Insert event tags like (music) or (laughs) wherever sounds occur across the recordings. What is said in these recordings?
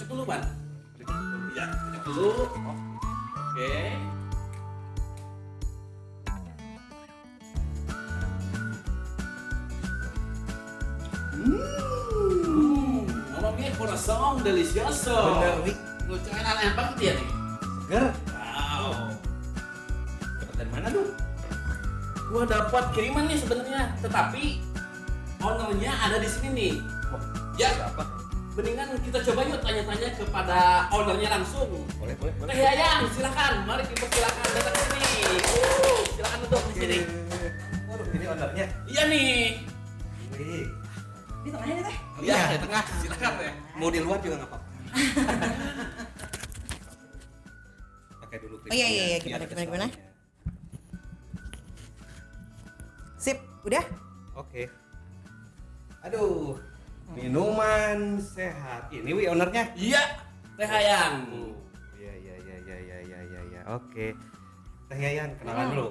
70-an. 70 ya, 70. Oke. Okay. Hmm. Mamma mia, delicioso. Bener, Wik. Lucu enak banget ya nih. Seger. Wow. Dapat dari mana tuh? Gua dapat kiriman nih sebenarnya, tetapi ownernya ada di sini nih. Oh, ya. Siapa? Mendingan kita coba yuk tanya-tanya kepada ownernya langsung. boleh boleh boleh Teh Yayang, silakan. Mari kita silakan datang ke sini. Uh, silakan duduk di sini. waduh ini ownernya Iya nih. Wih, Di tengahnya nih teh. Iya, di tengah. Silakan ya. mau di luar juga nggak apa-apa (laughs) pakai dulu Oh, iya, iya, iya. Gimana, gimana, gimana? Sip, udah? Oke. Aduh, minuman sehat. Ini wi ownernya. Iya, Teh Yayang. Iya iya iya iya iya iya iya iya. Oke. Teh Yayan kenalan Hmm. dulu.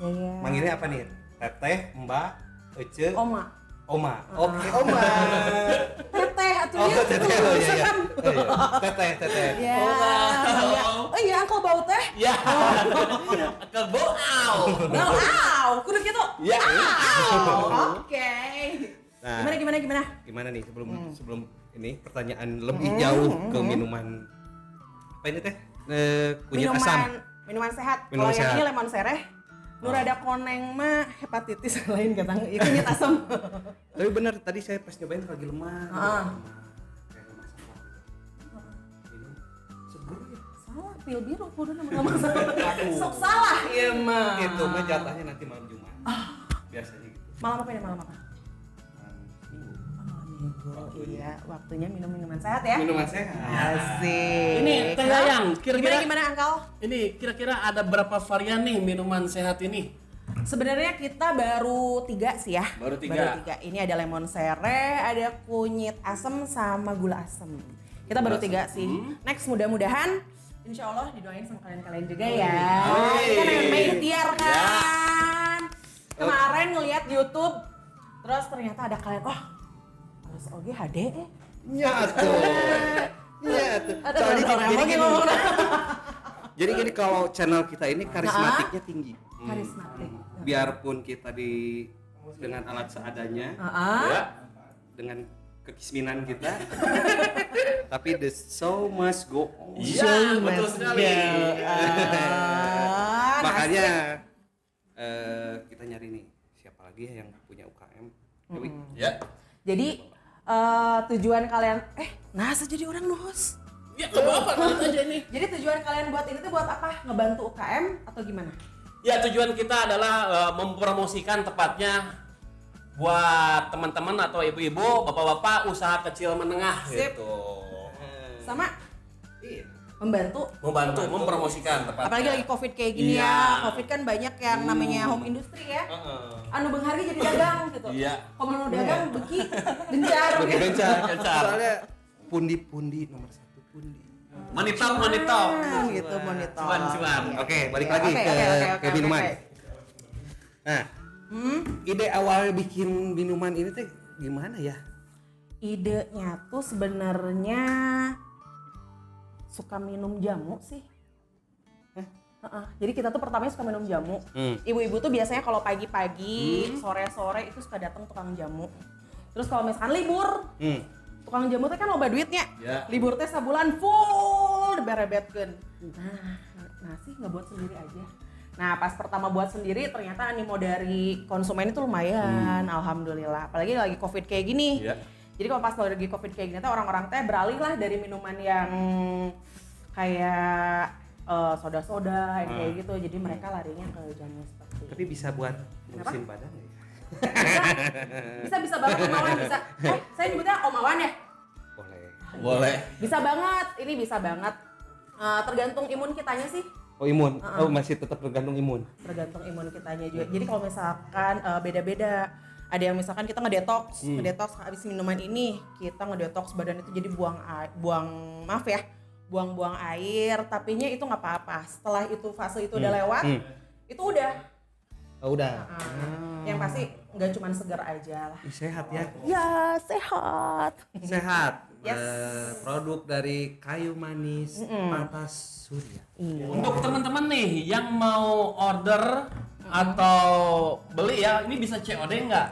Ya, ya. Manggilnya apa nih? Teteh, Mbak, Ece, Oma. Oma. Oke, (laughs) Oma. Teteh atuh Oh, ya. teteh oh iya iya. (laughs) Oh, iya. Teteh, teteh. Ya. Iya. Oh iya, angkol bau teh. (laughs) Ya. Ke boau. Bau, aw, kudu gitu. Ya. Aw, Oke. Nah, Gimana, gimana, gimana? gimana nih sebelum Hmm. sebelum ini pertanyaan lebih jauh ke minuman apa ini teh? Eh, kunyit minuman, asam. Minuman sehat. Minuman Kalau yang ini lemon sereh, Nur ada koneng mah hepatitis (laughs) lain katanya. Itu kunyit asam. (laughs) Tapi benar tadi saya pas nyobain lagi lemah. Ah. Kayak lemah. Ini seger ya. Salah, pil biru kudu nama nama (laughs) Sok salah iya mah. Itu mah jatahnya nanti malam Jumat. Biasanya gitu. Malam apa ini malam apa? Oh. Iya, waktunya minum minuman sehat ya. Minuman sehat. Asik. Ini Teh Yayang, Gimana kira-kira gimana Angkal? ini kira-kira ada berapa varian nih minuman sehat ini? Sebenarnya kita baru tiga sih ya. Baru tiga. Ini ada lemon sereh, ada kunyit asem sama gula asem. Kita baru Gula tiga asem. sih. Hmm. Next mudah-mudahan Insya Allah didoain sama kalian-kalian juga ya. Kan yang main ikhtiar Ya. kan. Kemarin ngeliat di YouTube, terus ternyata ada kalian, wah harus oke HD eh. Ya tuh. Ya tuh. Ada Soalnya orang jadi gini, ngomong jadi gini kalau channel kita ini karismatiknya tinggi. karismatik. Biarpun kita di dengan alat seadanya, Ah, ya, dengan kekisminan kita, (laughs) tapi the show must go on. Iya, betul sekali. Ah, (laughs) Makanya eh, kita nyari nih siapa lagi ya yang punya UKM. Dewi. Ya. Jadi eh, tujuan kalian eh nasa jadi orang nuhus. Ya, ke apa lanjut aja ini. Jadi tujuan kalian buat ini tuh buat apa? Ngebantu UKM atau gimana? Ya, tujuan kita adalah eh, mempromosikan tepatnya buat teman-teman atau ibu-ibu, bapak-bapak usaha kecil menengah Sip. gitu. Sama Iya. membantu Membantu mempromosikan tepatnya. apalagi lagi covid kayak gini Iya. ya covid kan banyak yang namanya home industry ya Heeh. anu beng harga jadi dagang gitu Iya. kalau mau dagang beki gencar gitu. gencar. Gencar. Soalnya pundi-pundi nomor satu pundi. Manitop, manitop. Cuan gitu monitor Cuan, cuan. Iya, Oke, iya, balik iya. lagi Oke, ke, oke, oke, ke minuman. oke. Nah, Hmm, ide awal bikin minuman ini teh gimana ya? idenya tuh sebenarnya suka minum jamu sih. Heeh, Jadi kita tuh pertamanya suka minum jamu. Hmm. Ibu-ibu tuh biasanya kalau pagi-pagi, sore-sore itu suka datang tukang jamu. Terus kalau misalkan libur, Hmm. tukang jamu teh kan loba duitnya. Ya. Libur teh sebulan full berebetkeun. Nah, nasi nggak buat sendiri aja. Nah, pas pertama buat sendiri ternyata animo dari konsumen itu lumayan, alhamdulillah. Apalagi lagi Covid kayak gini. Iya. Jadi kalau pas lagi covid kayak gini tuh orang-orang teh beralih lah dari minuman yang kayak eh, soda-soda yang kayak gitu. Jadi mereka larinya ke jamu seperti Tapi bisa buat ngurusin badan ya? (laughs) bisa bisa banget Om Awan bisa. Eh, saya nyebutnya Om Awan ya? Boleh. Boleh. Bisa banget. Ini bisa banget. Eh, tergantung imun kitanya sih. Oh imun, oh masih tetap tergantung imun. tergantung imun kitanya juga. Jadi kalau misalkan eh, beda-beda, ada yang misalkan kita ngedetox, ngedetox habis minuman ini, kita ngedetox badan itu jadi buang buang maaf ya, buang-buang air, tapinya itu nggak apa-apa. Setelah itu fase itu udah lewat, Hmm. itu udah. Oh udah. Ah, Yang pasti nggak cuma segar aja lah. Ih, sehat ya. Ya sehat. Sehat. Yes. Eh, produk dari kayu manis patas surya. Untuk teman-teman nih yang mau order atau beli ya, ini bisa COD nggak?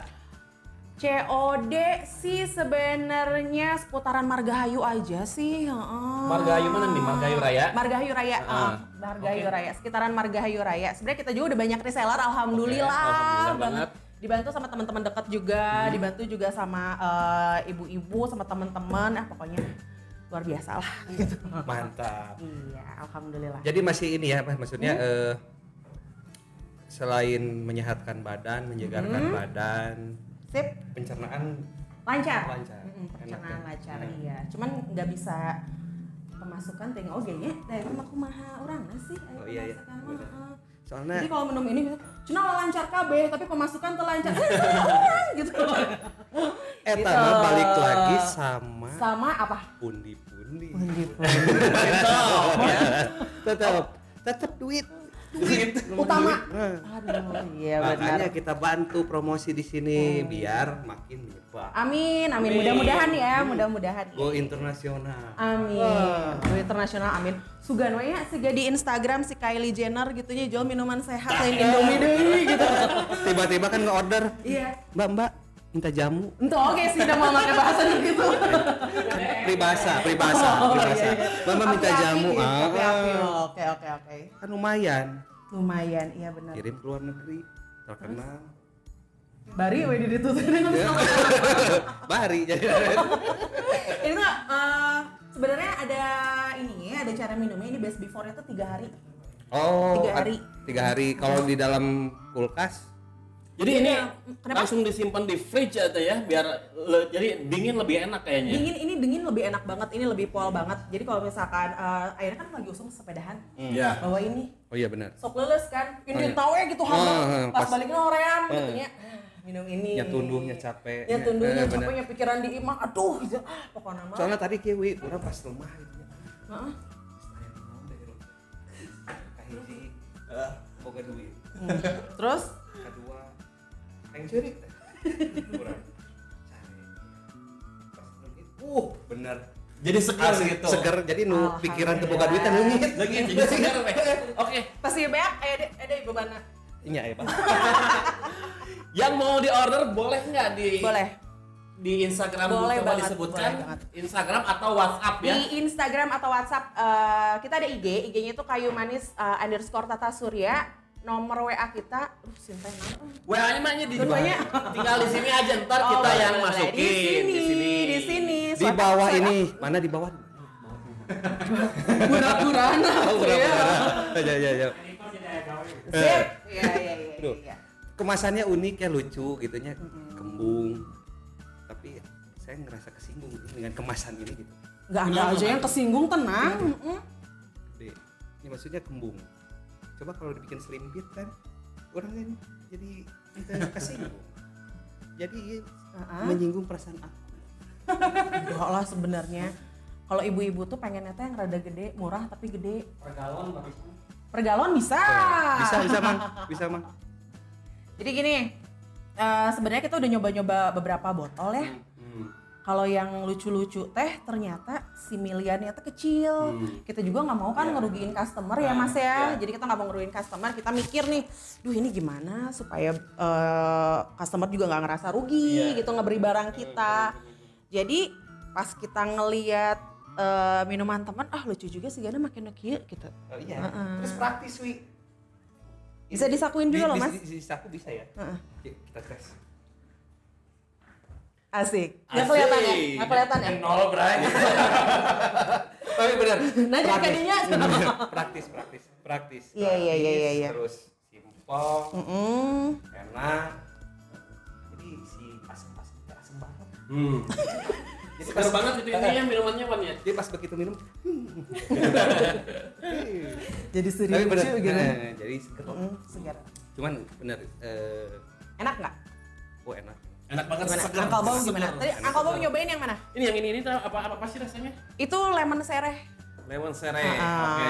COD sih sebenarnya seputaran Margahayu aja sih. heeh. Margahayu mana nih? Margahayu Raya? Margahayu Raya, eh, Margahayu oke. Raya, sekitaran Margahayu Raya. Sebenarnya kita juga udah banyak reseller, alhamdulillah, Oke, alhamdulillah banget. banget. Dibantu sama teman-teman dekat juga, Hmm. dibantu juga sama eh, ibu-ibu, sama teman-teman, ah pokoknya luar biasa lah gitu. Mantap. Iya, alhamdulillah. Jadi masih ini ya, maksudnya Hmm? eh, selain menyehatkan badan, menyegarkan Hmm? badan, Sip, pencernaan lancar. Lancar. Mm-mm, pencernaan Enak ya? lancar, Hmm. iya. Cuman nggak bisa pemasukan teh oke nya, dari rumah kumaha orang sih. ayo Oh, iya, iya. heeh. soalnya Jadi kalau minum ini, cina lancar KB, tapi pemasukan tuh lancar. orang (laughs) (laughs) gitu. eh Gitu. balik lagi sama Sama apa? pundi-pundi. Tetap (laughs) ya. Tetap tetap duit. Duit Utama. Aduh, iya benar. Makanya kita bantu promosi di sini biar makin menyebar. Amin, amin. Amin. Mudah-mudahan ya, mudah-mudahan. Go internasional. Amin. Go internasional amin. Sugan we nya siga di Instagram si Kylie Jenner gitu nya jual minuman sehat lain Indomie deui gitu. Tiba-tiba kan nge-order, Iya. Mbak Mbak minta jamu. Itu oke sih udah mau pakai bahasa gitu. Pribasa, pribasa, Oh, pribasa. iya, iya. Mbak Mbak minta jamu. Ah, api-api. Oke, oke, oke. kan lumayan. Lumayan, iya benar. Kirim ke luar negeri, terkenal. Bari we di itu Iya. (laughs) Bari jadi. (laughs) Ini eh, sebenarnya ada ini ya, ada cara minumnya ini best before itu tiga hari. Oh, Tiga hari. Tiga hari. Kalau di dalam kulkas, Jadi ini Kenapa? langsung disimpan di fridge atau ya biar le- jadi dingin lebih enak kayaknya. Dingin ini dingin lebih enak banget, ini lebih pol banget. Jadi kalau misalkan eh, akhirnya kan lagi usung sepedahan, Ya. bawa ini oh iya benar. sok leles kan, Oh, ini iya. tahu ya gitu hamil. Ah, ah, Pas pas- baliknya hoream gitu nya. Ah, minum ini. Ya tundungnya capek. Ya tundungnya Eh, bener. capeknya pikiran di imah. Aduh, ah, pokoknya mah. Soalnya tadi kiwi, orang pas lemah gitu. Heeh. Kahiji, boga duit. Terus Kedua, yang. Kurang. Leungit, Uh, bener. Jadi segar Asli, gitu. Seger, jadi nu pikiran teu boga duit teh leungit. Lagi jadi segar weh. Oke, pasti beak eh ada ada ibu mana? Iya, ya, Pak. (laughs) yang mau di order boleh nggak di Boleh. di Instagram Boleh coba banget, disebutkan boleh banget. Instagram atau WhatsApp ya. Di Instagram atau WhatsApp eh, kita ada IG, IG-nya itu kayu manis eh, underscore tata surya. Nomor WA kita, uh, WA-nya mah nya di Dua-duanya. tinggal di sini aja ntar Oh, kita yang boleh. masukin di sini, di sini. Di Swipe up, bawah up. ini, mana di bawah? Pura-purana. Oh, pura-pura. (laughs) Ya, ya, ya. Sip. Iya, iya, iya, iya. Kemasannya unik ya lucu gitunya, kembung. Tapi saya ngerasa kesinggung dengan kemasan ini gitu. Nggak ada aja yang kesinggung tenang. Ini maksudnya kembung. Coba kalau dibikin selimpit kan, orang kan jadi kita kesinggung. Jadi Heeh. menyinggung perasaan aku. Enggak lah sebenarnya. Kalau ibu-ibu tuh pengennya teh yang rada gede, murah tapi gede. Per galon bagus. Per galon bisa. Bisa, bisa mang, bisa mang. Jadi gini, eh, sebenarnya kita udah nyoba-nyoba beberapa botol ya. Hmm. Kalau yang lucu-lucu teh ternyata si miliannya tuh kecil. Hmm. Kita juga nggak mau kan ngerugiin customer ya mas ya. Jadi kita nggak mau ngerugiin customer. Kita mikir nih, duh ini gimana supaya eh, customer juga nggak ngerasa rugi gitu ngeberi barang kita. Jadi pas kita ngeliat eh, minuman teman, ah lucu juga sih gana makin kieu gitu. Oh iya. Heeh. Terus praktis wi. Bisa disakuin juga Di- loh mas. Di, di, saku bisa ya. Heeh. Yuk, kita tes. Asik. Nggak kelihatan ya? Nggak kelihatan ya? Nol, Bray. (laughs) Tapi benar. Nah, jadi praktis. kadinya. praktis, praktis, praktis. Iya, iya, iya, iya, iya. Terus simpel, Mm-mm. enak. Jadi si asam-asam asam banget. Hmm. Jadi Segar banget itu intinya minumannya Wan ya. Jadi pas begitu minum, (laughs) Jadi tapi serius benar. gitu. Nah, jadi seger. Mm, segar. Cuman benar eh Enak nggak? oh enak. Enak banget Gimana? Angkal bau gimana? Tadi Angkal bau nyobain yang mana? Ini yang ini ini apa apa, apa sih rasanya? Itu lemon sereh. Lemon sereh. Ah, Oke.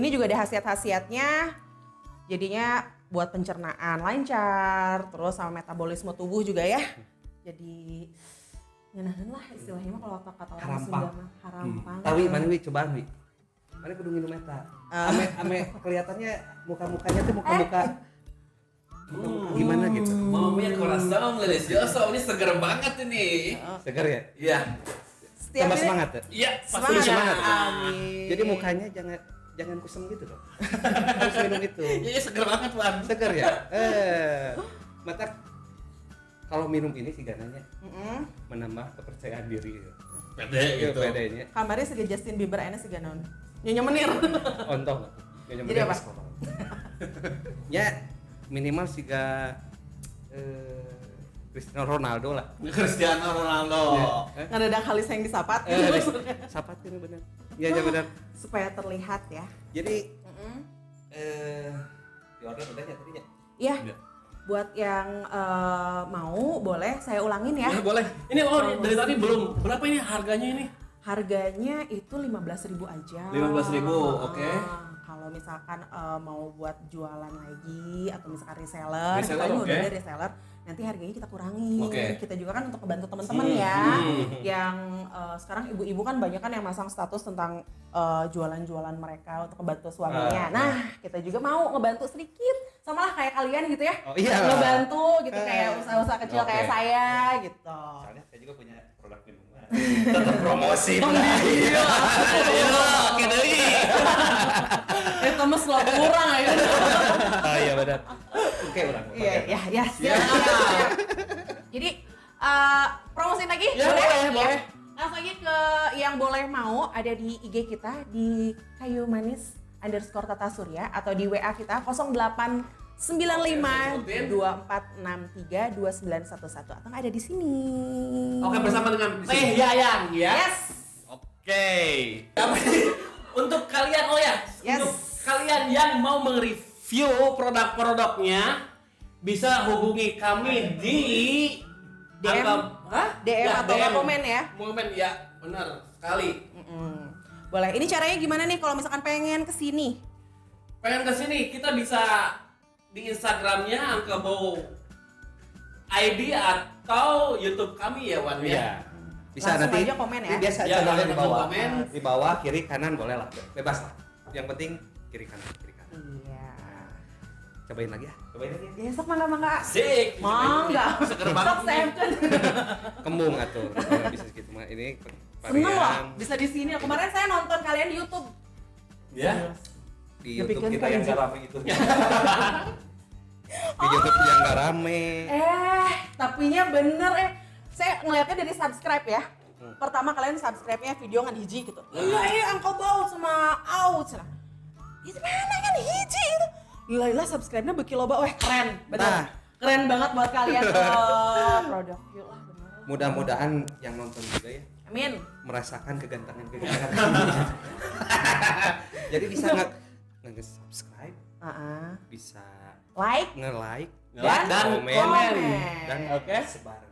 Ini juga ada khasiat-khasiatnya. Jadinya buat pencernaan lancar, terus sama metabolisme tubuh juga ya. Jadi nyenahin lah istilahnya mah kalau kata orang. Sunda mah harampang. Tapi mana wi cobaan wi. Mana kudu minum eta. Ah. Ame ame kelihatannya muka-mukanya tuh muka-muka Hmm. gimana gitu. Maunya corazon delicioso. Ini segar banget ini. Segar ya? Iya. Setiap Tambah ini- semangat ya? Iya, Semangat. pasti semangat. Amin. Jadi mukanya jangan jangan kusem gitu dong. (laughs) Harus minum itu. Iya, segar banget, Wan. Segar ya? (laughs) Eh. Mata kalau minum ini sih gananya menambah kepercayaan diri. Pede Iya, gitu. bedanya. Kamarnya sih Justin Bieber enak sih ganon. Nyonya menir. Ontong. Nyonya Jadi menir apa? sekolah. (laughs) ya minimal sih ga eh, Cristiano Ronaldo lah. (laughs) Cristiano Ronaldo. Eh, Ngedadak halis yang disapat. eh, sapat ini benar. Iya, iya benar. (laughs) Supaya terlihat ya. Jadi Mm-mm. eh di order udah ya tadinya. Iya. Iya. Buat yang eh, mau boleh saya ulangin ya. Ya, boleh. Ini oh dari tadi belum. Berapa ini harganya ini? Harganya itu 15.000 aja. 15.000, oke. Ah, Kalau misalkan eh, mau buat jualan lagi atau misalkan reseller, Reseller, kita ini udah ada reseller, nanti harganya kita kurangi. Oke. Kita juga kan untuk membantu teman-teman Hmm, ya, hmm. yang eh, sekarang ibu-ibu kan banyak kan yang masang status tentang eh, jualan-jualan mereka untuk membantu suaminya. Ah, nah, kita juga mau ngebantu sedikit, sama lah kayak kalian gitu ya, Oh iya. ngebantu gitu Eh. kayak usaha-usaha kecil Oke. kayak saya gitu. Soalnya saya juga punya produk. Tetap promosi. Oh, iya. Iya, oke deui. Itu mah slow kurang ya. oh iya benar. Oke orang. Iya, ya, ya. Jadi eh promosiin lagi? Ya, boleh, Ya. boleh. Langsung aja ke yang boleh mau ada di IG kita di kayu manis underscore tata surya atau di WA kita 0895 2463 2911 atau nggak ada di sini. Oke, bersama dengan Teh Yayang ya. Yes. Oke. (laughs) Untuk kalian oh ya, Yes. untuk kalian yang mau mereview produk-produknya bisa hubungi kami di DM. Hah? DM Ya, atau nggak komen ya? Komen ya, benar sekali. Mm-mm. Boleh. Ini caranya gimana nih kalau misalkan pengen ke sini? Pengen ke sini kita bisa di Instagramnya Angka Bow ID atau YouTube kami ya Wan ya. Iya. Bisa Langsung nanti aja komen ya. Biasa Ya, channelnya di bawah. komen. Di bawah kiri kanan boleh lah. Bebas lah. Yang penting kiri kanan kiri kanan. Iya. Cobain lagi ya. Cobain lagi ya. Sok mangga mangga. Asik. Mangga. (laughs) Seger Sok banget. kan. (laughs) Kembung atuh. Kalau bisa segitu mah ini Seneng loh bisa di sini. Kemarin saya nonton kalian di YouTube. Ya. Di (laughs) Dibikin YouTube kita yang gak rame itu. di YouTube yang gak rame. Eh, tapinya bener eh. Saya ngeliatnya dari subscribe ya. Hmm. Pertama kalian subscribe-nya video ngan hiji gitu. Iya, iya, angkau bau sama out. Cenah. Itu mana kan hiji itu? Gila subscribe-nya beki loba. Weh, keren. Bener. Nah. Keren banget buat kalian tuh. (laughs) Produk yuk lah bener. Mudah-mudahan yang nonton juga ya Amin. merasakan kegantengan-kegantengan kami. (laughs) Jadi bisa nggak nge subscribe, Ah, bisa Like nge-like, Dan, dan komen, komen. dan Oke. sebar.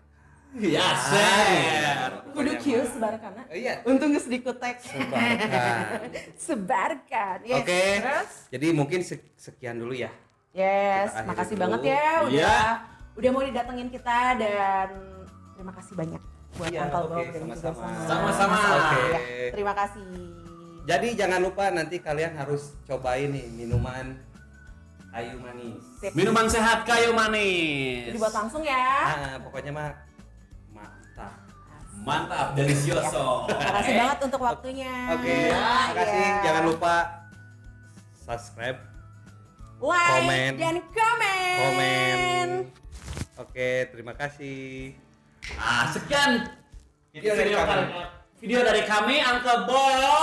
Ya, share. kudu kieu sebarkan. Oh, iya, Untung geus dikutek. sebarkan. (laughs) Sebarkan. Yes. Oke. Terus? Jadi mungkin sek- sekian dulu ya. Yes, makasih dulu. banget ya udah Iya. udah mau didatengin kita dan terima kasih banyak buat Iya, Uncle oke, Bob dan sama-sama. sama Sama-sama. Mas Aldi Oke. ya. Terima kasih. Jadi jangan lupa nanti kalian harus cobain nih minuman kayu manis. Sip. Minuman sehat kayu manis. Dibuat langsung ya. Nah, pokoknya mah mantap. Mantap, delicioso. Terima kasih banget untuk waktunya. Oke, Ya, makasih. ya. Jangan lupa subscribe, like komen. dan komen. komen. Oke, terima kasih. Ah, sekian Video dari kami. Video dari kami, Uncle Bob.